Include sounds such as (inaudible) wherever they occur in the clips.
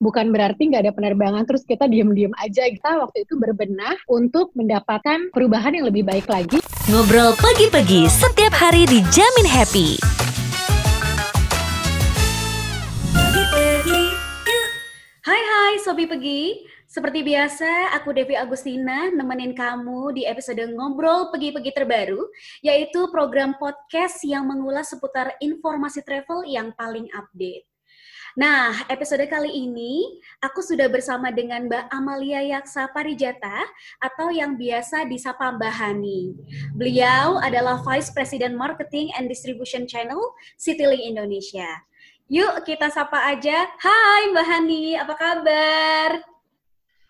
bukan berarti nggak ada penerbangan terus kita diem-diem aja. Kita waktu itu berbenah untuk mendapatkan perubahan yang lebih baik lagi. Ngobrol pagi-pagi setiap hari dijamin happy. Hai hai Sobi Pegi, seperti biasa aku Devi Agustina nemenin kamu di episode Ngobrol Pegi-Pegi terbaru, yaitu program podcast yang mengulas seputar informasi travel yang paling update. Nah, episode kali ini aku sudah bersama dengan Mbak Amalia Yaksa Parijata atau yang biasa disapa Mbak Hani. Beliau adalah Vice President Marketing and Distribution Channel Citylink Indonesia. Yuk kita sapa aja. Hai Mbak Hani, apa kabar?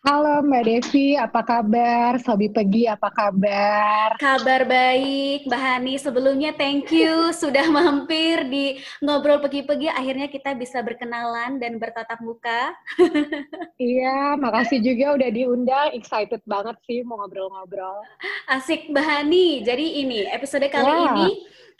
Halo Mbak Devi, apa kabar? Sobi Pegi, apa kabar? Kabar baik, Mbak Hani. Sebelumnya thank you (laughs) sudah mampir di Ngobrol Pegi-Pegi. Akhirnya kita bisa berkenalan dan bertatap muka. (laughs) iya, makasih juga udah diundang. Excited banget sih mau ngobrol-ngobrol. Asik Mbak Hani. Jadi ini, episode kali yeah. ini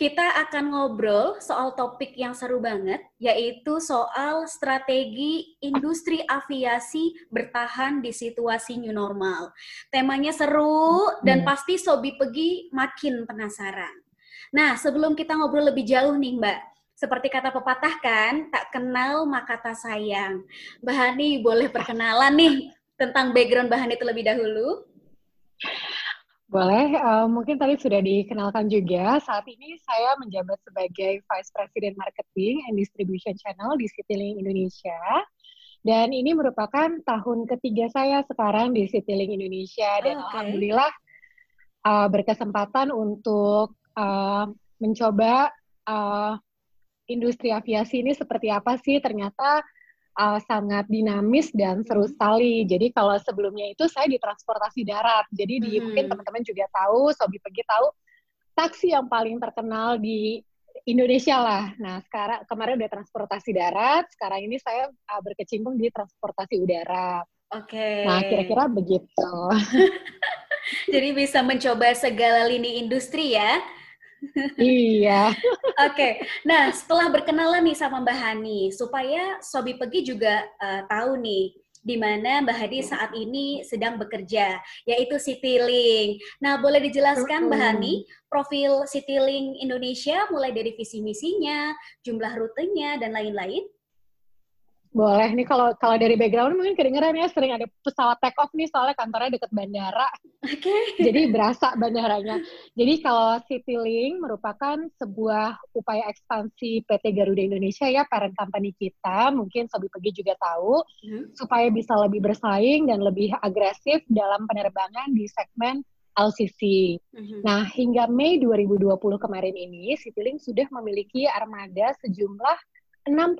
kita akan ngobrol soal topik yang seru banget, yaitu soal strategi industri aviasi bertahan di situasi new normal. Temanya seru dan hmm. pasti Sobi Pegi makin penasaran. Nah, sebelum kita ngobrol lebih jauh nih Mbak, seperti kata pepatah kan, tak kenal maka tak sayang. Mbak Hani boleh perkenalan nih tentang background Mbak Hani terlebih dahulu? Boleh, uh, mungkin tadi sudah dikenalkan juga. Saat ini saya menjabat sebagai Vice President Marketing and Distribution Channel di Citylink Indonesia. Dan ini merupakan tahun ketiga saya sekarang di Citylink Indonesia. Dan okay. Alhamdulillah uh, berkesempatan untuk uh, mencoba uh, industri aviasi ini seperti apa sih. Ternyata uh, sangat dinamis dan seru hmm. sekali. Jadi kalau sebelumnya itu saya di transportasi darat. Jadi di hmm. mungkin teman-teman juga tahu, Sobi pergi tahu taksi yang paling terkenal di Indonesia lah. Nah, sekarang kemarin udah transportasi darat, sekarang ini saya uh, berkecimpung di transportasi udara. Oke. Okay. Nah, kira-kira begitu. (laughs) Jadi bisa mencoba segala lini industri ya iya. (laughs) Oke, okay. nah setelah berkenalan nih sama Mbak Hani, supaya Sobi Pegi juga uh, tahu nih di mana Mbak Hani saat ini sedang bekerja, yaitu Citylink. Nah, boleh dijelaskan Mbak Hani profil Citylink Indonesia mulai dari visi misinya, jumlah rutenya, dan lain-lain? Boleh nih kalau kalau dari background mungkin kedengeran ya sering ada pesawat take off nih soalnya kantornya deket bandara. Oke. Okay. Jadi berasa bandaranya. Jadi kalau Citylink merupakan sebuah upaya ekspansi PT Garuda Indonesia ya parent company kita, mungkin Sobi Pegi juga tahu hmm. supaya bisa lebih bersaing dan lebih agresif dalam penerbangan di segmen LCC. Mm-hmm. Nah, hingga Mei 2020 kemarin ini Citylink sudah memiliki armada sejumlah 61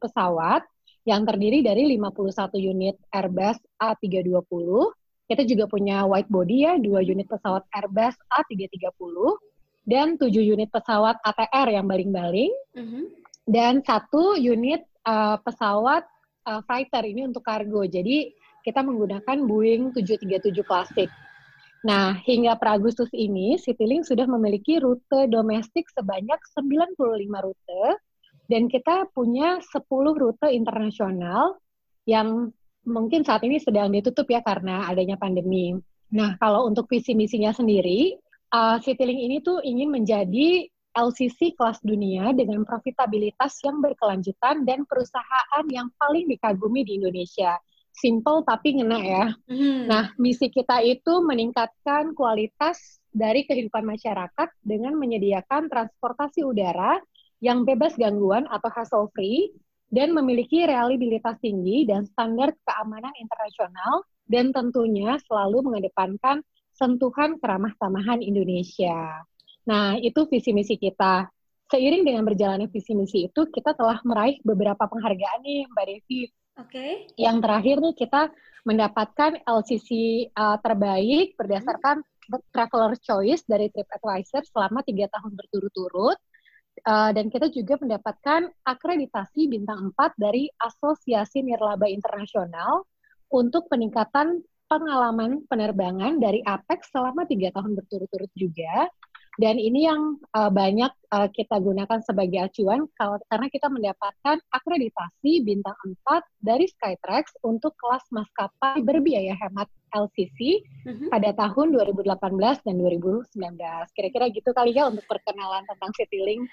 pesawat yang terdiri dari 51 unit Airbus A320. Kita juga punya white body ya, dua unit pesawat Airbus A330 dan tujuh unit pesawat ATR yang baling-baling mm -hmm. dan satu unit uh, pesawat uh, fighter ini untuk kargo. Jadi kita menggunakan Boeing 737 klasik. Nah, hingga per Agustus ini, Citylink sudah memiliki rute domestik sebanyak 95 rute dan kita punya 10 rute internasional yang mungkin saat ini sedang ditutup ya karena adanya pandemi. Nah, kalau untuk visi misinya sendiri, uh, Citylink ini tuh ingin menjadi LCC kelas dunia dengan profitabilitas yang berkelanjutan dan perusahaan yang paling dikagumi di Indonesia. Simple tapi ngena ya. Mm. Nah, misi kita itu meningkatkan kualitas dari kehidupan masyarakat dengan menyediakan transportasi udara yang bebas gangguan atau hassle free dan memiliki reliabilitas tinggi dan standar keamanan internasional dan tentunya selalu mengedepankan sentuhan keramah tamahan Indonesia. Nah, itu visi misi kita. Seiring dengan berjalannya visi misi itu, kita telah meraih beberapa penghargaan nih, Mbak Devi. Oke. Okay. Yang terakhir nih kita mendapatkan LCC uh, terbaik berdasarkan hmm. Traveler Choice dari TripAdvisor selama tiga tahun berturut-turut uh, dan kita juga mendapatkan akreditasi bintang 4 dari Asosiasi Nirlaba Internasional untuk peningkatan pengalaman penerbangan dari APEX selama tiga tahun berturut-turut juga. Dan ini yang uh, banyak uh, kita gunakan sebagai acuan kalau karena kita mendapatkan akreditasi bintang 4 dari Skytrax untuk kelas maskapai berbiaya hemat LCC mm-hmm. pada tahun 2018 dan 2019. Kira-kira gitu kali ya untuk perkenalan tentang Citylink.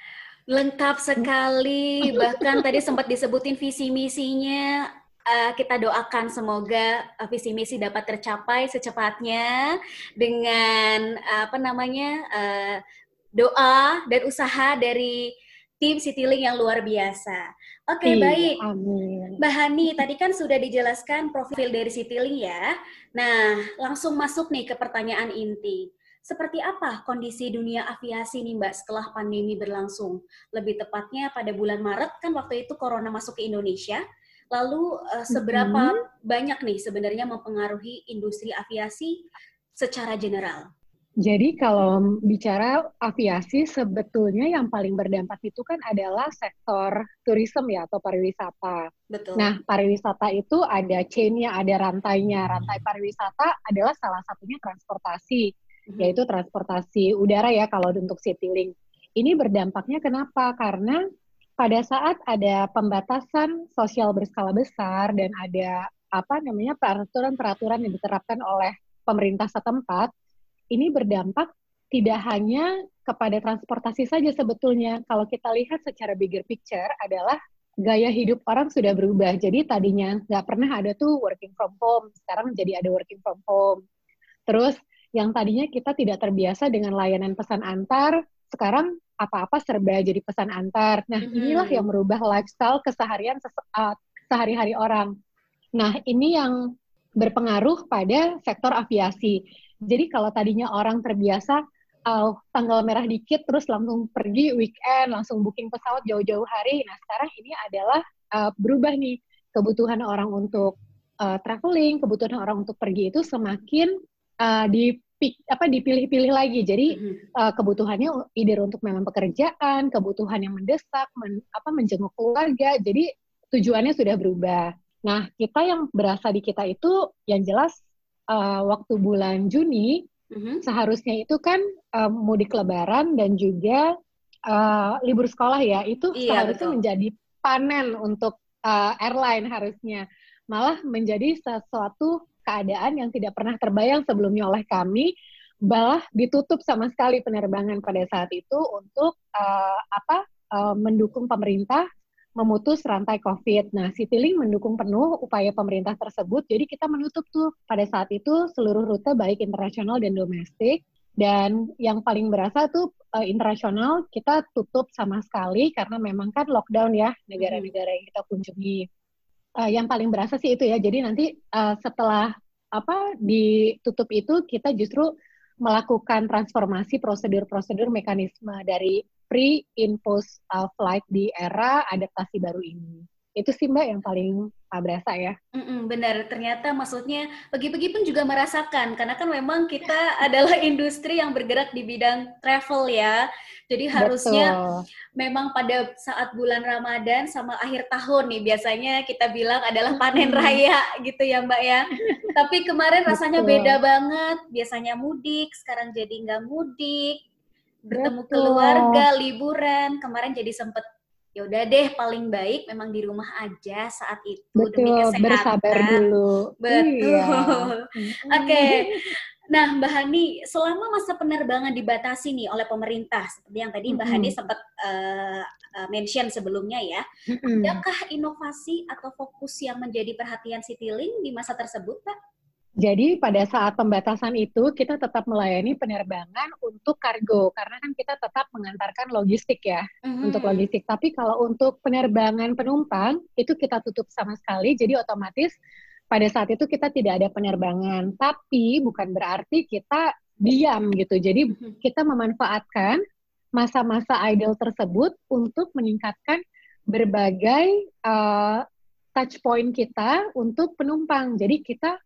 Lengkap sekali, (laughs) bahkan tadi sempat disebutin visi misinya uh, kita doakan semoga uh, visi misi dapat tercapai secepatnya dengan uh, apa namanya uh, doa dan usaha dari tim Citylink yang luar biasa. Oke, okay, iya, baik. Amin. Mbak Hani, tadi kan sudah dijelaskan profil dari Citylink ya. Nah, langsung masuk nih ke pertanyaan inti. Seperti apa kondisi dunia aviasi nih Mbak setelah pandemi berlangsung? Lebih tepatnya pada bulan Maret kan waktu itu corona masuk ke Indonesia. Lalu uh, seberapa mm-hmm. banyak nih sebenarnya mempengaruhi industri aviasi secara general? Jadi kalau bicara aviasi sebetulnya yang paling berdampak itu kan adalah sektor turisme ya atau pariwisata. Betul. Nah, pariwisata itu ada chain-nya, ada rantainya. Rantai pariwisata adalah salah satunya transportasi, mm-hmm. yaitu transportasi udara ya kalau untuk Citylink. Ini berdampaknya kenapa? Karena pada saat ada pembatasan sosial berskala besar dan ada apa namanya peraturan-peraturan yang diterapkan oleh pemerintah setempat, ini berdampak tidak hanya kepada transportasi saja sebetulnya. Kalau kita lihat secara bigger picture adalah gaya hidup orang sudah berubah. Jadi tadinya nggak pernah ada tuh working from home, sekarang jadi ada working from home. Terus yang tadinya kita tidak terbiasa dengan layanan pesan antar, sekarang apa-apa serba jadi pesan antar. Nah, mm-hmm. inilah yang merubah lifestyle keseharian uh, sehari-hari orang. Nah, ini yang berpengaruh pada sektor aviasi. Jadi kalau tadinya orang terbiasa uh, tanggal merah dikit terus langsung pergi weekend, langsung booking pesawat jauh-jauh hari. Nah, sekarang ini adalah uh, berubah nih kebutuhan orang untuk uh, traveling, kebutuhan orang untuk pergi itu semakin uh, di apa dipilih-pilih lagi. Jadi mm-hmm. uh, kebutuhannya either untuk memang pekerjaan, kebutuhan yang mendesak, men, apa menjenguk keluarga. Jadi tujuannya sudah berubah. Nah, kita yang berasa di kita itu yang jelas uh, waktu bulan Juni mm-hmm. seharusnya itu kan uh, mudik lebaran dan juga uh, libur sekolah ya. Itu iya, seharusnya betul. menjadi panen untuk uh, airline harusnya. Malah menjadi sesuatu keadaan yang tidak pernah terbayang sebelumnya oleh kami malah ditutup sama sekali penerbangan pada saat itu untuk uh, apa uh, mendukung pemerintah memutus rantai COVID. Nah, Citylink mendukung penuh upaya pemerintah tersebut. Jadi kita menutup tuh pada saat itu seluruh rute baik internasional dan domestik. Dan yang paling berasa tuh uh, internasional kita tutup sama sekali karena memang kan lockdown ya negara-negara yang kita kunjungi uh, yang paling berasa sih itu ya. Jadi nanti uh, setelah apa ditutup itu kita justru melakukan transformasi prosedur-prosedur mekanisme dari pre, in, post uh, flight di era adaptasi baru ini itu sih mbak yang paling berasa ya. Mm-mm, benar, ternyata maksudnya pagi-pagi pun juga merasakan karena kan memang kita (laughs) adalah industri yang bergerak di bidang travel ya. Jadi harusnya Betul. memang pada saat bulan Ramadan sama akhir tahun nih biasanya kita bilang adalah panen raya gitu ya mbak ya. (laughs) Tapi kemarin rasanya Betul. beda banget. Biasanya mudik, sekarang jadi nggak mudik. Bertemu Betul. keluarga, liburan. Kemarin jadi sempet ya udah deh paling baik memang di rumah aja saat itu Betul, demi kesehatan. bersabar dulu. Betul. Iya. Oke. Okay. Nah, Mbak Hani, selama masa penerbangan dibatasi nih oleh pemerintah, seperti yang tadi Mbak Hani sempat uh, mention sebelumnya ya, adakah inovasi atau fokus yang menjadi perhatian Citylink di masa tersebut, Pak? Jadi pada saat pembatasan itu kita tetap melayani penerbangan untuk kargo karena kan kita tetap mengantarkan logistik ya mm-hmm. untuk logistik. Tapi kalau untuk penerbangan penumpang itu kita tutup sama sekali. Jadi otomatis pada saat itu kita tidak ada penerbangan. Tapi bukan berarti kita diam gitu. Jadi mm-hmm. kita memanfaatkan masa-masa idle tersebut untuk meningkatkan berbagai uh, touch point kita untuk penumpang. Jadi kita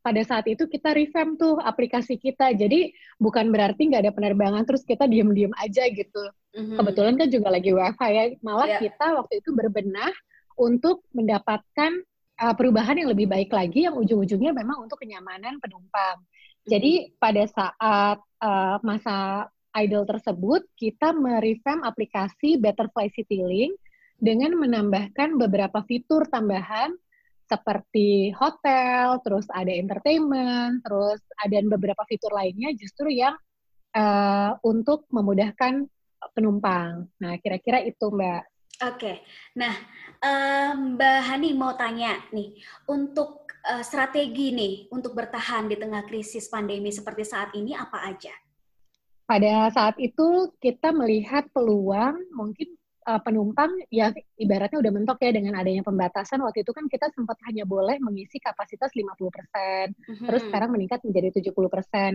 pada saat itu kita revamp tuh aplikasi kita. Jadi bukan berarti nggak ada penerbangan terus kita diem-diem aja gitu. Mm-hmm. Kebetulan kan juga lagi WFH ya. Malah yeah. kita waktu itu berbenah untuk mendapatkan uh, perubahan yang lebih baik lagi yang ujung-ujungnya memang untuk kenyamanan penumpang. Mm-hmm. Jadi pada saat uh, masa idle tersebut, kita merevamp aplikasi Betterfly Citylink dengan menambahkan beberapa fitur tambahan seperti hotel, terus ada entertainment, terus ada beberapa fitur lainnya justru yang uh, untuk memudahkan penumpang. Nah, kira-kira itu Mbak. Oke, nah Mbak Hani mau tanya nih, untuk uh, strategi nih untuk bertahan di tengah krisis pandemi seperti saat ini apa aja? Pada saat itu kita melihat peluang mungkin uh, penumpang ya ibaratnya udah mentok ya dengan adanya pembatasan waktu itu kan kita sempat hanya boleh mengisi kapasitas 50%, mm-hmm. terus sekarang meningkat menjadi 70%.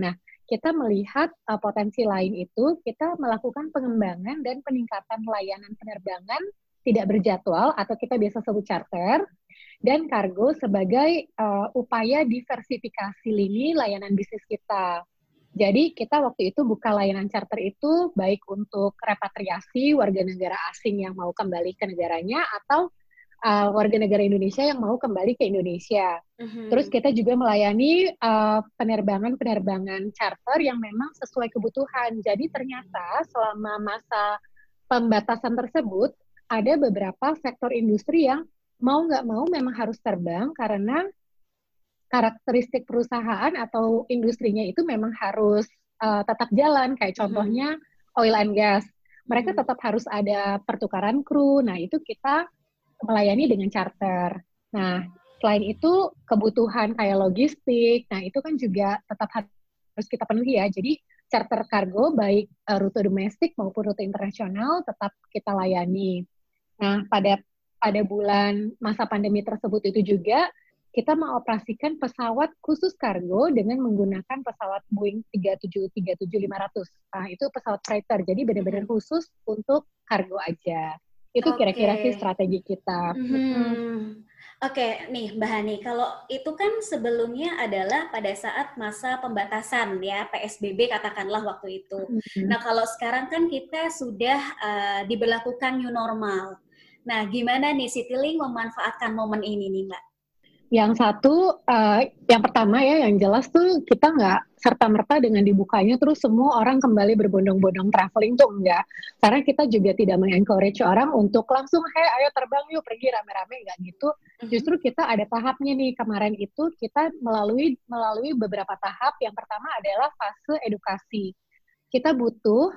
Nah, kita melihat uh, potensi lain itu kita melakukan pengembangan dan peningkatan layanan penerbangan tidak berjadwal atau kita biasa sebut charter dan kargo sebagai uh, upaya diversifikasi lini layanan bisnis kita. Jadi kita waktu itu buka layanan charter itu baik untuk repatriasi warga negara asing yang mau kembali ke negaranya atau uh, warga negara Indonesia yang mau kembali ke Indonesia. Mm-hmm. Terus kita juga melayani uh, penerbangan-penerbangan charter yang memang sesuai kebutuhan. Jadi ternyata selama masa pembatasan tersebut ada beberapa sektor industri yang mau nggak mau memang harus terbang karena karakteristik perusahaan atau industrinya itu memang harus uh, tetap jalan. Kayak mm-hmm. contohnya oil and gas. Mereka mm-hmm. tetap harus ada pertukaran kru. Nah itu kita melayani dengan charter. Nah selain itu kebutuhan kayak logistik nah itu kan juga tetap harus kita penuhi ya. Jadi charter kargo baik uh, rute domestik maupun rute internasional tetap kita layani. Nah pada pada bulan masa pandemi tersebut itu juga kita mengoperasikan pesawat khusus kargo dengan menggunakan pesawat Boeing 737-500. Nah, itu pesawat freighter, jadi benar-benar khusus untuk kargo aja. Itu kira-kira okay. sih strategi kita. Hmm. Oke, okay, nih Mbak Hani, kalau itu kan sebelumnya adalah pada saat masa pembatasan ya PSBB katakanlah waktu itu. Mm-hmm. Nah kalau sekarang kan kita sudah uh, diberlakukan new normal. Nah gimana nih Citylink memanfaatkan momen ini nih Mbak? Yang satu, uh, yang pertama ya, yang jelas tuh kita nggak serta-merta dengan dibukanya terus semua orang kembali berbondong-bondong traveling tuh enggak. Karena kita juga tidak mengencourage orang untuk langsung, hei ayo terbang yuk pergi rame-rame, nggak gitu. Mhm. Justru kita ada tahapnya nih, kemarin itu kita melalui melalui beberapa tahap. Yang pertama adalah fase edukasi. Kita butuh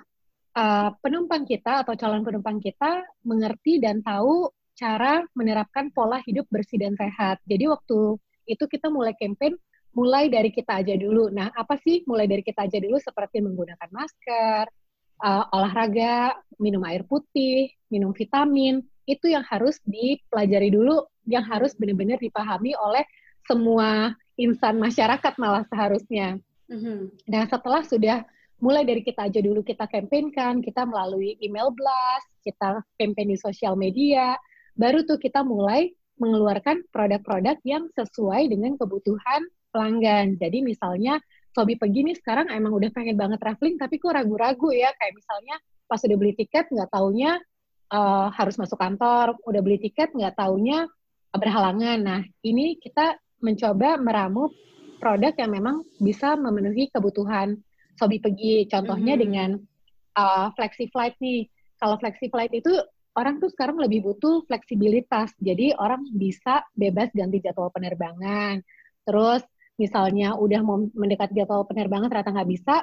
uh, penumpang kita atau calon penumpang kita mengerti dan tahu cara menerapkan pola hidup bersih dan sehat. Jadi waktu itu kita mulai campaign mulai dari kita aja dulu. Nah, apa sih mulai dari kita aja dulu seperti menggunakan masker, uh, olahraga, minum air putih, minum vitamin, itu yang harus dipelajari dulu, yang harus benar-benar dipahami oleh semua insan masyarakat malah seharusnya. Mm-hmm. Nah, setelah sudah mulai dari kita aja dulu kita campaignkan, kita melalui email blast, kita campaign di sosial media, baru tuh kita mulai mengeluarkan produk-produk yang sesuai dengan kebutuhan pelanggan. Jadi misalnya Sobi Pergi nih sekarang emang udah pengen banget traveling tapi kok ragu-ragu ya kayak misalnya pas udah beli tiket nggak taunya uh, harus masuk kantor, udah beli tiket nggak taunya berhalangan. Nah ini kita mencoba meramu produk yang memang bisa memenuhi kebutuhan Sobi Pergi. Contohnya mm -hmm. dengan uh, Flexi Flight nih. Kalau Flexi Flight itu orang tuh sekarang lebih butuh fleksibilitas. Jadi orang bisa bebas ganti jadwal penerbangan. Terus misalnya udah mau mendekat jadwal penerbangan ternyata nggak bisa,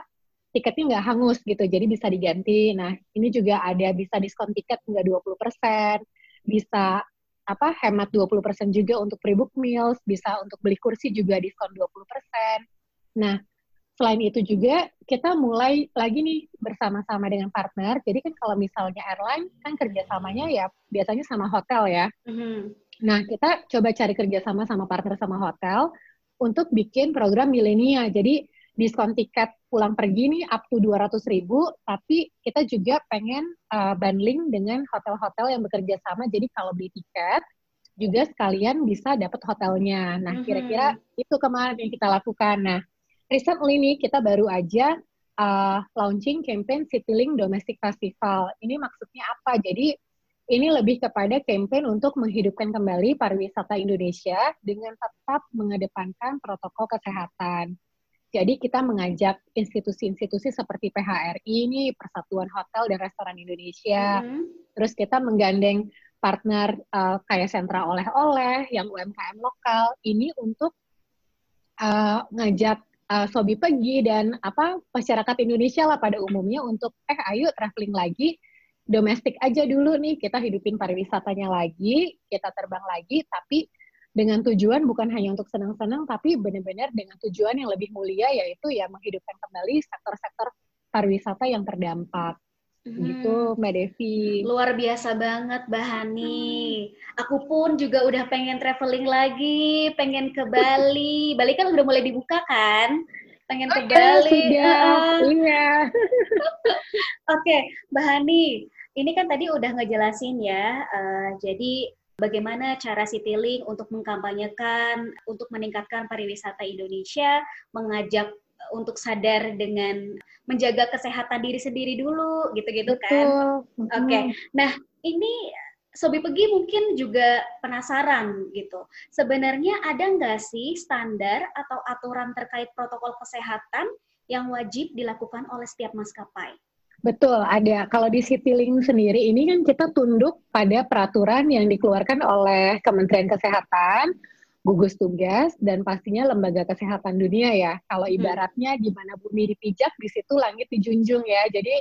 tiketnya nggak hangus gitu, jadi bisa diganti. Nah, ini juga ada bisa diskon tiket hingga 20%, bisa apa hemat 20% juga untuk pre-book meals, bisa untuk beli kursi juga diskon 20%. Nah, selain itu juga kita mulai lagi nih bersama-sama dengan partner. Jadi kan kalau misalnya airline kan kerjasamanya ya biasanya sama hotel ya. Mm-hmm. Nah kita coba cari kerjasama sama partner sama hotel untuk bikin program milenia. Jadi diskon tiket pulang pergi nih up to 200 ribu, tapi kita juga pengen uh, bundling dengan hotel-hotel yang bekerja sama. Jadi kalau beli tiket juga sekalian bisa dapat hotelnya. Nah, kira-kira mm-hmm. itu kemarin yang kita lakukan. Nah, recently nih kita baru aja uh, launching campaign Citylink Domestic Festival. Ini maksudnya apa? Jadi ini lebih kepada campaign untuk menghidupkan kembali pariwisata Indonesia dengan tetap mengedepankan protokol kesehatan. Jadi kita mengajak institusi-institusi seperti PHRI ini, Persatuan Hotel dan Restoran Indonesia. Mm -hmm. Terus kita menggandeng partner uh, kayak sentra oleh-oleh yang UMKM lokal ini untuk uh, ngajak uh, Sobi Pegi dan apa masyarakat Indonesia lah pada umumnya untuk eh ayo traveling lagi domestik aja dulu nih kita hidupin pariwisatanya lagi, kita terbang lagi tapi dengan tujuan bukan hanya untuk senang-senang, tapi benar-benar dengan tujuan yang lebih mulia, yaitu ya menghidupkan kembali sektor-sektor pariwisata yang terdampak. Hmm. Gitu, Mbak Devi. Luar biasa banget, Mbak Hani. Hmm. Aku pun juga udah pengen traveling lagi, pengen ke Bali. Bali kan udah mulai dibuka kan? Pengen ke oh, Bali. Sudah, iya. (laughs) Oke, okay, Mbak Hani. Ini kan tadi udah ngejelasin ya, uh, jadi bagaimana cara Citylink untuk mengkampanyekan, untuk meningkatkan pariwisata Indonesia, mengajak untuk sadar dengan menjaga kesehatan diri sendiri dulu, gitu-gitu kan. Oke, okay. nah ini Sobi Pegi mungkin juga penasaran gitu. Sebenarnya ada nggak sih standar atau aturan terkait protokol kesehatan yang wajib dilakukan oleh setiap maskapai? Betul, ada. Kalau di Citylink sendiri ini kan kita tunduk pada peraturan yang dikeluarkan oleh Kementerian Kesehatan, gugus tugas, dan pastinya Lembaga Kesehatan Dunia ya. Kalau hmm. ibaratnya di mana bumi dipijak, di situ langit dijunjung ya. Jadi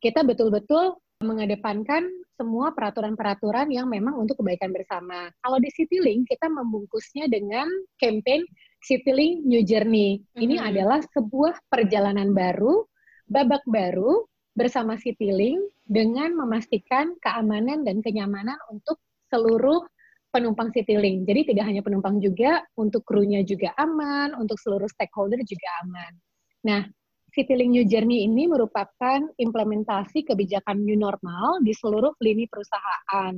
kita betul-betul mengedepankan semua peraturan-peraturan yang memang untuk kebaikan bersama. Kalau di Citylink, kita membungkusnya dengan campaign Citylink New Journey. Ini hmm. adalah sebuah perjalanan baru, babak baru, bersama Citylink dengan memastikan keamanan dan kenyamanan untuk seluruh penumpang Citylink. Jadi tidak hanya penumpang juga, untuk krunya juga aman, untuk seluruh stakeholder juga aman. Nah, Citylink New Journey ini merupakan implementasi kebijakan new normal di seluruh lini perusahaan.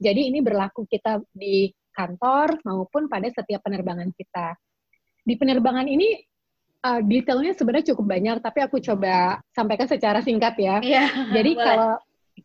Jadi ini berlaku kita di kantor maupun pada setiap penerbangan kita. Di penerbangan ini uh, detailnya sebenarnya cukup banyak, tapi aku coba sampaikan secara singkat ya. Yeah, Jadi boleh. kalau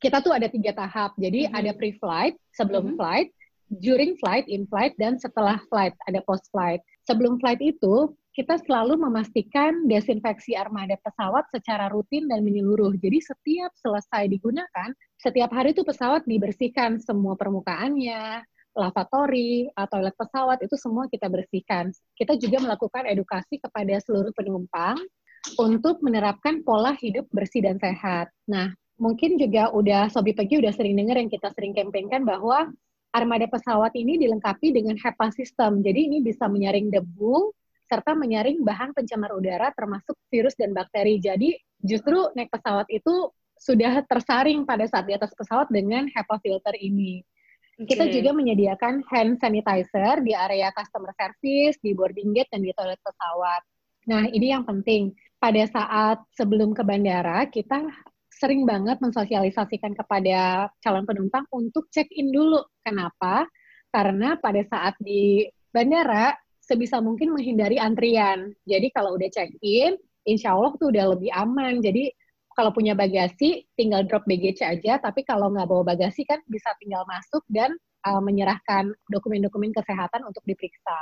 kita tuh ada tiga tahap. Jadi mm-hmm. ada pre-flight, sebelum mm-hmm. flight, during flight, in flight, dan setelah flight, ada post flight. Sebelum flight itu kita selalu memastikan desinfeksi armada pesawat secara rutin dan menyeluruh. Jadi setiap selesai digunakan, setiap hari itu pesawat dibersihkan semua permukaannya, lavatory, toilet pesawat itu semua kita bersihkan. Kita juga melakukan edukasi kepada seluruh penumpang untuk menerapkan pola hidup bersih dan sehat. Nah, mungkin juga udah Sobi Pegi udah sering dengar yang kita sering campaignkan bahwa armada pesawat ini dilengkapi dengan HEPA system. Jadi ini bisa menyaring debu serta menyaring bahan pencemar udara termasuk virus dan bakteri. Jadi justru naik pesawat itu sudah tersaring pada saat di atas pesawat dengan HEPA filter ini. Okay. Kita juga menyediakan hand sanitizer di area customer service, di boarding gate, dan di toilet pesawat. Nah, ini yang penting. Pada saat sebelum ke bandara, kita sering banget mensosialisasikan kepada calon penumpang untuk check-in dulu. Kenapa? Karena pada saat di bandara, sebisa mungkin menghindari antrian. Jadi kalau udah check-in, insya Allah tuh udah lebih aman. Jadi kalau punya bagasi tinggal drop BGC aja, tapi kalau nggak bawa bagasi kan bisa tinggal masuk dan uh, menyerahkan dokumen-dokumen kesehatan untuk diperiksa.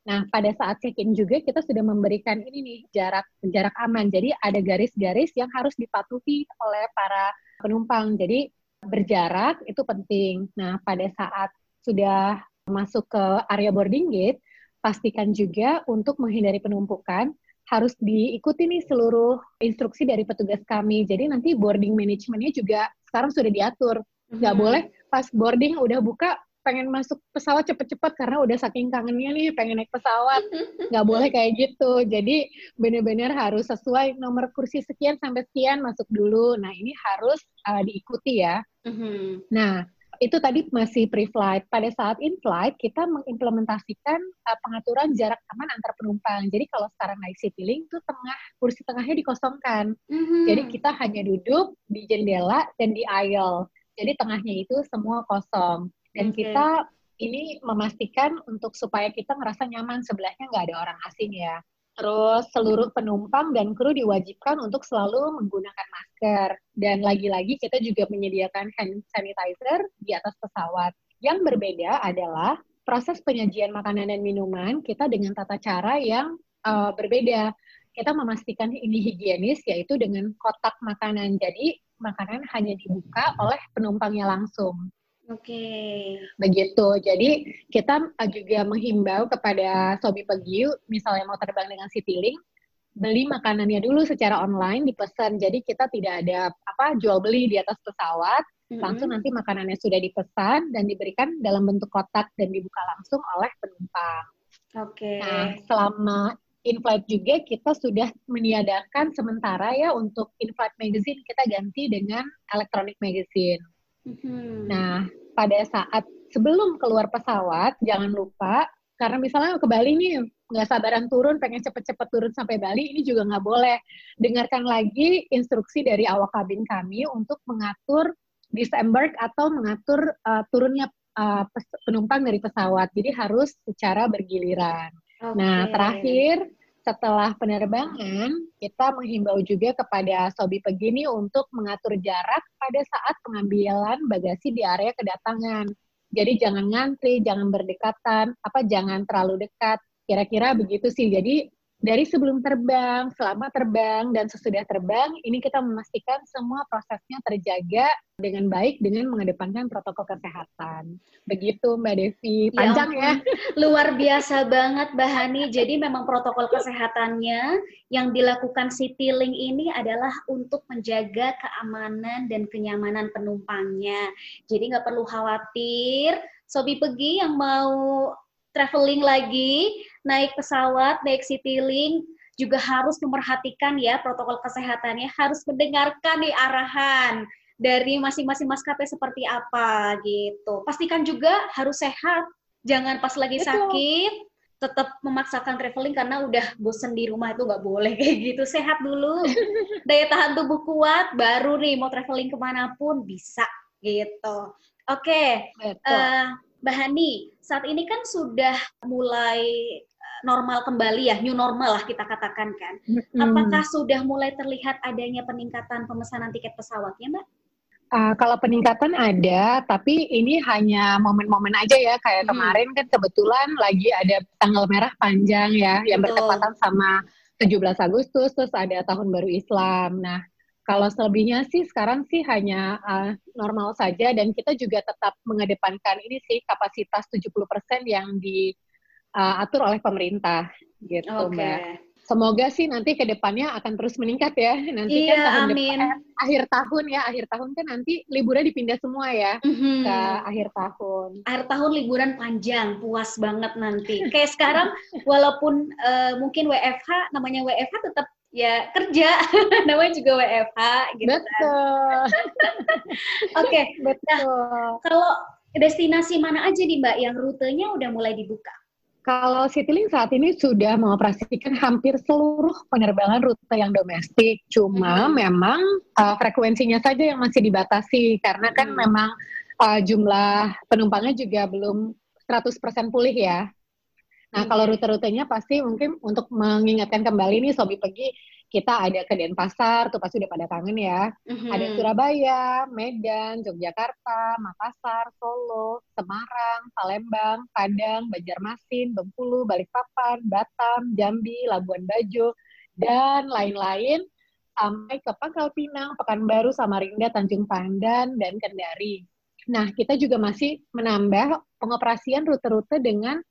Nah, pada saat check-in juga kita sudah memberikan ini nih jarak jarak aman. Jadi ada garis-garis yang harus dipatuhi oleh para penumpang. Jadi berjarak itu penting. Nah, pada saat sudah masuk ke area boarding gate, pastikan juga untuk menghindari penumpukan harus diikuti nih seluruh instruksi dari petugas kami. Jadi nanti boarding manajemennya juga sekarang sudah diatur. Nggak hmm. boleh pas boarding udah buka pengen masuk pesawat cepet-cepet karena udah saking kangennya nih pengen naik pesawat (laughs) nggak boleh kayak gitu jadi benar-benar harus sesuai nomor kursi sekian sampai sekian masuk dulu nah ini harus uh, diikuti ya mm-hmm. nah itu tadi masih pre-flight. Pada saat in-flight, kita mengimplementasikan uh, pengaturan jarak aman antar penumpang. Jadi kalau sekarang naik Citylink, itu tengah kursi tengahnya dikosongkan. Mm-hmm. Jadi kita hanya duduk di jendela dan di aisle. Jadi tengahnya itu semua kosong. Dan okay. kita ini memastikan untuk supaya kita ngerasa nyaman sebelahnya nggak ada orang asing ya. Terus seluruh penumpang dan kru diwajibkan untuk selalu menggunakan masker. Dan lagi-lagi kita juga menyediakan hand sanitizer di atas pesawat. Yang berbeda adalah proses penyajian makanan dan minuman kita dengan tata cara yang uh, berbeda. kita memastikan ini higienis yaitu dengan kotak makanan. Jadi makanan hanya dibuka oleh penumpangnya langsung. Oke. Okay. Begitu. Jadi kita juga menghimbau kepada sobi pegi, misalnya mau terbang dengan Citylink, beli makanannya dulu secara online dipesan. Jadi kita tidak ada apa jual beli di atas pesawat, mm-hmm. langsung nanti makanannya sudah dipesan dan diberikan dalam bentuk kotak dan dibuka langsung oleh penumpang. Oke. Okay. Nah, selama in-flight juga kita sudah meniadakan sementara ya untuk in-flight magazine kita ganti dengan electronic magazine. Mm-hmm. Nah, pada saat sebelum keluar pesawat jangan lupa karena misalnya ke Bali nih nggak sabaran turun pengen cepet-cepet turun sampai Bali ini juga nggak boleh. Dengarkan lagi instruksi dari awak kabin kami untuk mengatur disembark atau mengatur uh, turunnya uh, penumpang dari pesawat. Jadi harus secara bergiliran. Okay. Nah, terakhir setelah penerbangan, kita menghimbau juga kepada Sobi Pegini untuk mengatur jarak pada saat pengambilan bagasi di area kedatangan. Jadi jangan ngantri, jangan berdekatan, apa jangan terlalu dekat. Kira-kira begitu sih. Jadi dari sebelum terbang, selama terbang, dan sesudah terbang, ini kita memastikan semua prosesnya terjaga dengan baik dengan mengedepankan protokol kesehatan. Begitu Mbak Devi, ya panjang ya. ya. Luar biasa banget Mbak Hani. Jadi memang protokol kesehatannya yang dilakukan Citylink ini adalah untuk menjaga keamanan dan kenyamanan penumpangnya. Jadi nggak perlu khawatir, Sobi pergi yang mau traveling lagi, naik pesawat, naik Citylink, juga harus memperhatikan ya protokol kesehatannya, harus mendengarkan nih arahan dari masing-masing maskapai seperti apa gitu. Pastikan juga harus sehat, jangan pas lagi Betul. sakit tetap memaksakan traveling karena udah bosen di rumah itu nggak boleh (laughs) kayak gitu. Sehat dulu, (laughs) daya tahan tubuh kuat, baru nih mau traveling ke mana pun bisa gitu. Oke, okay. uh, eh, Mbak Hani, saat ini kan sudah mulai eh, normal kembali ya, new normal lah kita katakan kan. Apakah sudah mulai terlihat adanya peningkatan pemesanan tiket pesawatnya, Mbak? Uh, kalau peningkatan ada, tapi ini hanya momen-momen aja ya. Kayak hmm. kemarin kan kebetulan lagi ada tanggal merah panjang ya, yang Betul. bertepatan sama 17 Agustus, terus ada Tahun Baru Islam. Nah, kalau selebihnya sih sekarang sih hanya uh, normal saja dan kita juga tetap mengedepankan ini sih kapasitas 70% yang diatur uh, oleh pemerintah gitu okay. Mbak. Semoga sih nanti ke depannya akan terus meningkat ya. Nanti kan iya, kan tahun amin. depan akhir tahun ya, akhir tahun kan nanti liburnya dipindah semua ya mm-hmm. ke akhir tahun. Akhir tahun liburan panjang, puas banget nanti. Kayak sekarang walaupun uh, mungkin WFH namanya WFH tetap ya kerja (laughs) namanya juga WFH gitu kan. betul (laughs) oke okay. betul nah, kalau destinasi mana aja nih mbak yang rutenya udah mulai dibuka kalau Citylink saat ini sudah mengoperasikan hampir seluruh penerbangan rute yang domestik, cuma hmm. memang uh, frekuensinya saja yang masih dibatasi karena kan hmm. memang uh, jumlah penumpangnya juga belum 100% pulih ya. Nah, kalau rute-rutenya pasti mungkin untuk mengingatkan kembali nih Sobi pergi kita ada ke Denpasar, tuh pasti udah pada kangen ya. Mm-hmm. Ada Surabaya, Medan, Yogyakarta, Makassar, Solo, Semarang, Palembang, Padang, Banjarmasin, Bengkulu, Balikpapan, Batam, Jambi, Labuan Bajo, dan lain-lain sampai ke Pangkal Pinang, Pekanbaru, Samarinda, Tanjung Pandan, dan Kendari. Nah, kita juga masih menambah pengoperasian rute-rute dengan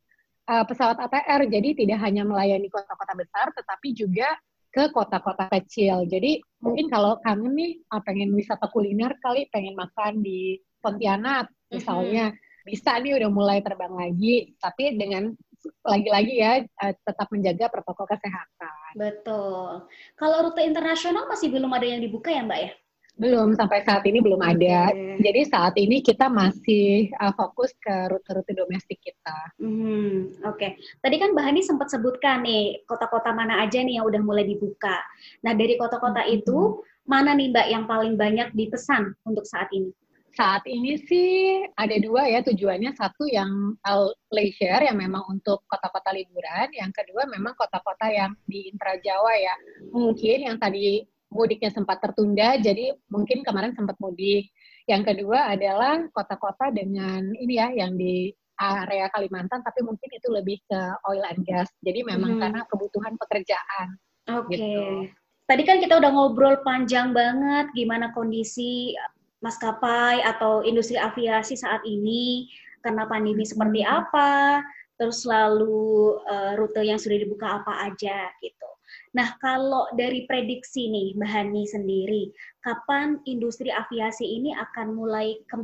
uh, pesawat ATR. Jadi tidak hanya melayani kota-kota besar, tetapi juga ke kota-kota kecil. Jadi mungkin kalau kangen nih, uh, pengen wisata kuliner kali, pengen makan di Pontianak misalnya, mm-hmm. bisa nih udah mulai terbang lagi. Tapi dengan lagi-lagi ya uh, tetap menjaga protokol kesehatan. Betul. Kalau rute internasional masih belum ada yang dibuka ya Mbak ya? Belum, sampai saat ini belum ada. Okay. Jadi saat ini kita masih uh, fokus ke rute-rute domestik kita. Hmm, Oke, okay. tadi kan Mbak Hani sempat sebutkan nih kota-kota mana aja nih yang udah mulai dibuka. Nah dari kota-kota hmm. itu mana nih Mbak yang paling banyak dipesan untuk saat ini? Saat ini sih ada dua ya tujuannya. Satu yang leisure yang memang untuk kota-kota liburan. Yang kedua memang kota-kota yang di intra Jawa ya. Mungkin yang tadi mudiknya sempat tertunda, jadi mungkin kemarin sempat mudik. Yang kedua adalah kota-kota dengan ini ya, yang di area Kalimantan, tapi mungkin itu lebih ke oil and gas. Jadi memang hmm. karena kebutuhan pekerjaan. Oke. Okay. Gitu. Tadi kan kita udah ngobrol panjang banget gimana kondisi maskapai atau industri aviasi saat ini karena pandemi hmm. seperti apa, terus lalu uh, rute yang sudah dibuka apa aja gitu. Nah, kalau dari prediksi nih Mbak Hani sendiri, kapan industri aviasi ini akan mulai ke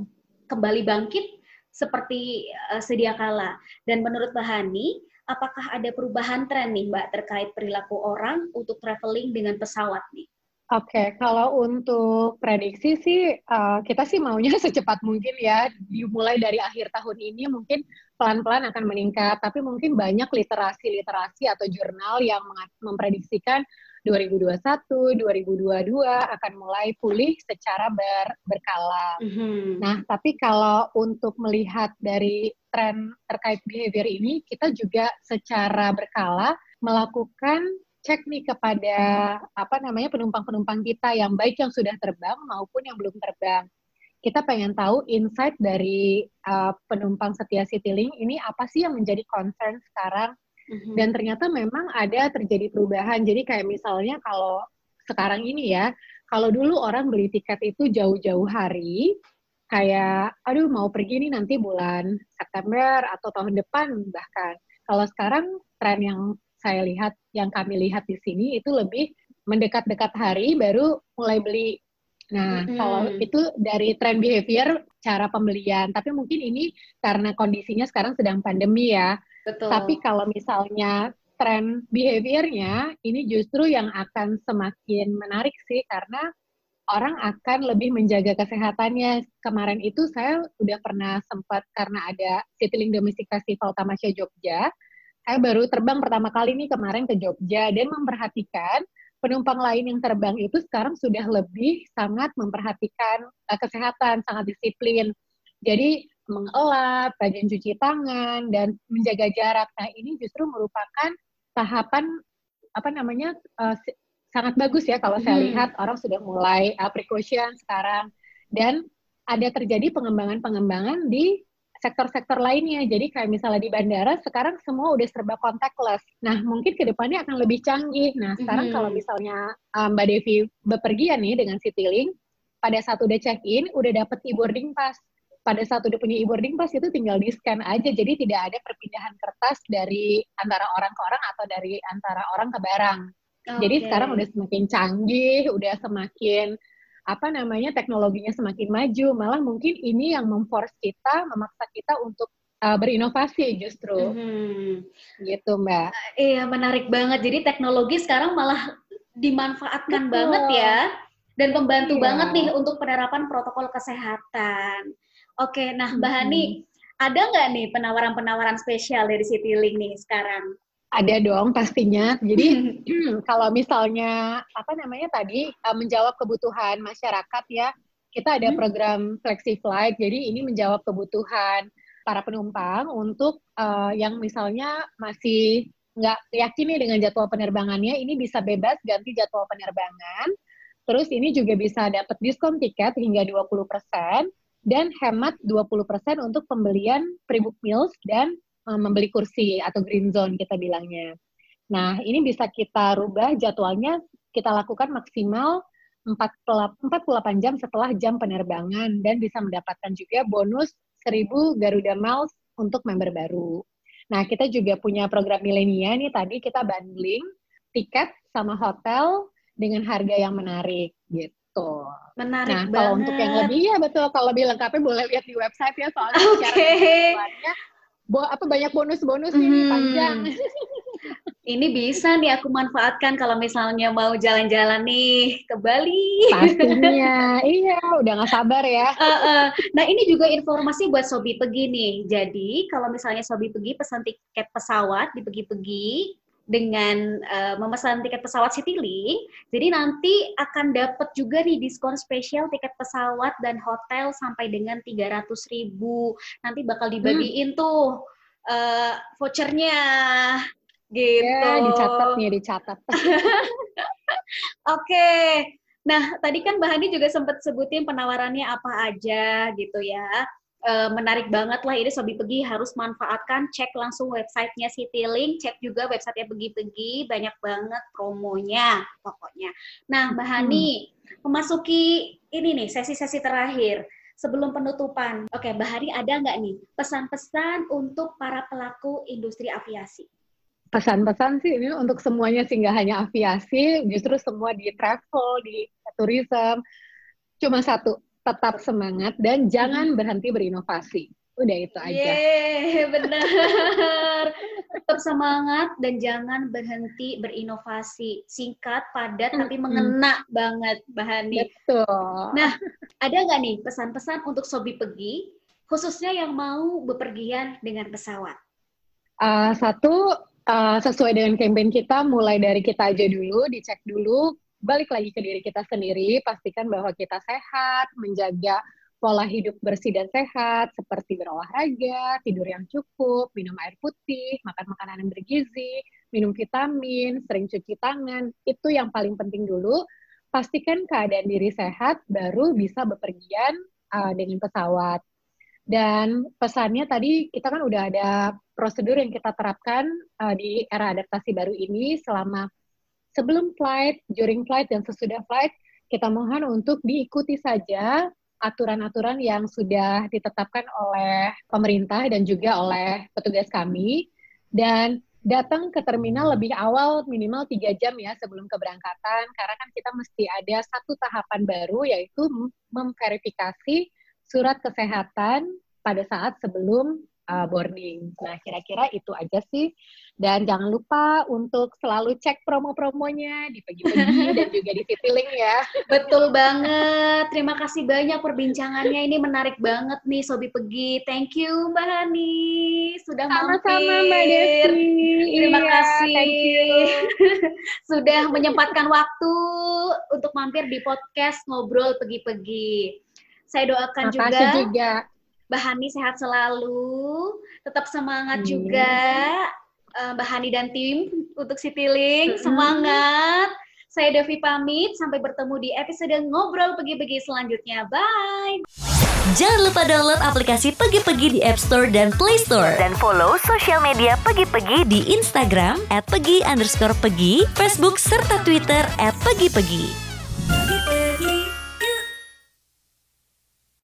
kembali bangkit seperti uh, sedia kala? Dan menurut Mbak Hani, apakah ada perubahan tren nih Mbak terkait perilaku orang untuk traveling dengan pesawat nih? Oke, okay, kalau untuk prediksi sih uh, kita sih maunya (laughs) secepat mungkin ya dimulai dari akhir tahun ini mungkin pelan-pelan akan meningkat, tapi mungkin banyak literasi-literasi atau jurnal yang memprediksikan 2021, 2022 akan mulai pulih secara ber, berkala. Mm-hmm. Nah, tapi kalau untuk melihat dari tren terkait behavior ini, kita juga secara berkala melakukan cek nih kepada apa namanya penumpang-penumpang kita yang baik yang sudah terbang maupun yang belum terbang. Kita pengen tahu insight dari uh, penumpang setia Citylink ini apa sih yang menjadi concern sekarang. Mm-hmm. Dan ternyata memang ada terjadi perubahan. Jadi kayak misalnya kalau sekarang ini ya, kalau dulu orang beli tiket itu jauh-jauh hari, kayak aduh mau pergi nih nanti bulan September atau tahun depan bahkan. Kalau sekarang tren yang saya lihat, yang kami lihat di sini itu lebih mendekat-dekat hari baru mulai beli. Nah, hmm. kalau itu dari trend behavior cara pembelian, tapi mungkin ini karena kondisinya sekarang sedang pandemi ya. Betul. Tapi kalau misalnya tren behaviornya ini justru yang akan semakin menarik sih karena orang akan lebih menjaga kesehatannya. Kemarin itu saya udah pernah sempat karena ada Citylink Domestic Festival Tamasya Jogja, saya baru terbang pertama kali nih kemarin ke Jogja dan memperhatikan penumpang lain yang terbang itu sekarang sudah lebih sangat memperhatikan uh, kesehatan, sangat disiplin. Jadi mengelap, rajin cuci tangan dan menjaga jarak. Nah, ini justru merupakan tahapan apa namanya uh, sangat bagus ya kalau saya hmm. lihat orang sudah mulai uh, precaution sekarang dan ada terjadi pengembangan-pengembangan di sektor-sektor lainnya. Jadi kayak misalnya di bandara sekarang semua udah serba contactless. Nah mungkin ke depannya akan lebih canggih. Nah sekarang mm-hmm. kalau misalnya um, Mbak Devi bepergian nih dengan Citylink, pada saat udah check-in udah dapet e-boarding pass. Pada saat udah punya e-boarding pass itu tinggal di scan aja. Jadi tidak ada perpindahan kertas dari antara orang ke orang atau dari antara orang ke barang. Okay. Jadi sekarang udah semakin canggih, udah semakin apa namanya teknologinya semakin maju, malah mungkin ini yang memforce kita, memaksa kita untuk uh, berinovasi justru. Mm-hmm. Gitu, Mbak. Uh, iya, menarik banget. Jadi teknologi sekarang malah dimanfaatkan Betul. banget ya dan membantu iya. banget nih untuk penerapan protokol kesehatan. Oke, nah Mbak mm-hmm. Hani, ada nggak nih penawaran-penawaran spesial dari Citylink nih sekarang? Ada dong pastinya. Jadi (laughs) kalau misalnya apa namanya tadi uh, menjawab kebutuhan masyarakat ya, kita ada hmm. program Flexi Flight. Jadi ini menjawab kebutuhan para penumpang untuk uh, yang misalnya masih nggak yakin nih dengan jadwal penerbangannya, ini bisa bebas ganti jadwal penerbangan. Terus ini juga bisa dapat diskon tiket hingga 20% dan hemat 20% untuk pembelian pre-book meals dan uh, membeli kursi atau green zone kita bilangnya. Nah, ini bisa kita rubah jadwalnya, kita lakukan maksimal 48 jam setelah jam penerbangan dan bisa mendapatkan juga bonus 1000 Garuda Miles untuk member baru. Nah, kita juga punya program milenia nih tadi kita bundling tiket sama hotel dengan harga yang menarik gitu. Menarik nah, banget. kalau untuk yang lebih ya betul kalau lebih lengkapnya boleh lihat di website ya soalnya okay bo apa banyak bonus-bonus hmm. ini panjang. (laughs) Ini bisa nih aku manfaatkan kalau misalnya mau jalan-jalan nih ke Bali. Pastinya, (laughs) iya, udah nggak sabar ya. Uh, uh. Nah ini juga informasi buat Sobi Pergi nih. Jadi kalau misalnya Sobi Pergi pesan tiket pesawat di Pergi-Pergi, dengan uh, memesan tiket pesawat Citylink, jadi nanti akan dapat juga nih diskon spesial tiket pesawat dan hotel sampai dengan 300 ribu. Nanti bakal dibagiin hmm. tuh uh, vouchernya gitu. Ya, dicatat nih, dicatat. (laughs) Oke. Okay. Nah, tadi kan Mbak Hani juga sempat sebutin penawarannya apa aja gitu ya. Uh, menarik banget lah. Ini Sobi Pegi harus manfaatkan cek langsung websitenya Citylink cek juga websitenya Pegi-Pegi. Banyak banget promonya pokoknya. Nah Mbak Hani hmm. memasuki ini nih sesi-sesi terakhir sebelum penutupan. Oke Mbak Hani ada nggak nih pesan-pesan untuk para pelaku industri aviasi? Pesan-pesan sih ini untuk semuanya sih nggak hanya aviasi justru semua di travel di tourism. Cuma satu tetap semangat dan jangan berhenti berinovasi. Udah itu aja. Yeay, benar. tetap semangat dan jangan berhenti berinovasi. Singkat, padat, tapi mengena banget, Bahani. Betul. Nah, ada nggak nih pesan-pesan untuk Sobi Pegi, khususnya yang mau bepergian dengan pesawat? Uh, satu, uh, sesuai dengan campaign kita, mulai dari kita aja dulu, dicek dulu balik lagi ke diri kita sendiri, pastikan bahwa kita sehat, menjaga pola hidup bersih dan sehat, seperti berolahraga, tidur yang cukup, minum air putih, makan makanan yang bergizi, minum vitamin, sering cuci tangan, itu yang paling penting dulu. Pastikan keadaan diri sehat, baru bisa bepergian uh, dengan pesawat. Dan pesannya tadi kita kan udah ada prosedur yang kita terapkan uh, di era adaptasi baru ini selama sebelum flight, during flight, dan sesudah flight, kita mohon untuk diikuti saja aturan-aturan yang sudah ditetapkan oleh pemerintah dan juga oleh petugas kami. Dan datang ke terminal lebih awal minimal tiga jam ya sebelum keberangkatan karena kan kita mesti ada satu tahapan baru yaitu memverifikasi surat kesehatan pada saat sebelum uh, boarding. Nah, kira-kira itu aja sih. Dan jangan lupa untuk selalu cek promo-promonya di pagi-pagi (laughs) dan juga di Citylink ya. Betul banget. Terima kasih banyak perbincangannya. Ini menarik banget nih Sobi Pegi. Thank you Mbak Hani sudah Sama-sama Mbak Desi. Terima iya, kasih. (laughs) sudah menyempatkan waktu untuk mampir di podcast Ngobrol Pegi-Pegi. Saya doakan Makasih juga, juga Mbak Hani sehat selalu, tetap semangat hmm. juga uh, Mbak Hani dan tim untuk Citylink, hmm. semangat. Saya Devi pamit, sampai bertemu di episode Ngobrol Pegi-Pegi selanjutnya. Bye! Jangan lupa download aplikasi Pegi-Pegi di App Store dan Play Store. Dan follow sosial media Pegi-Pegi di Instagram at pegi underscore pegi, Facebook, serta Twitter at pegi-pegi.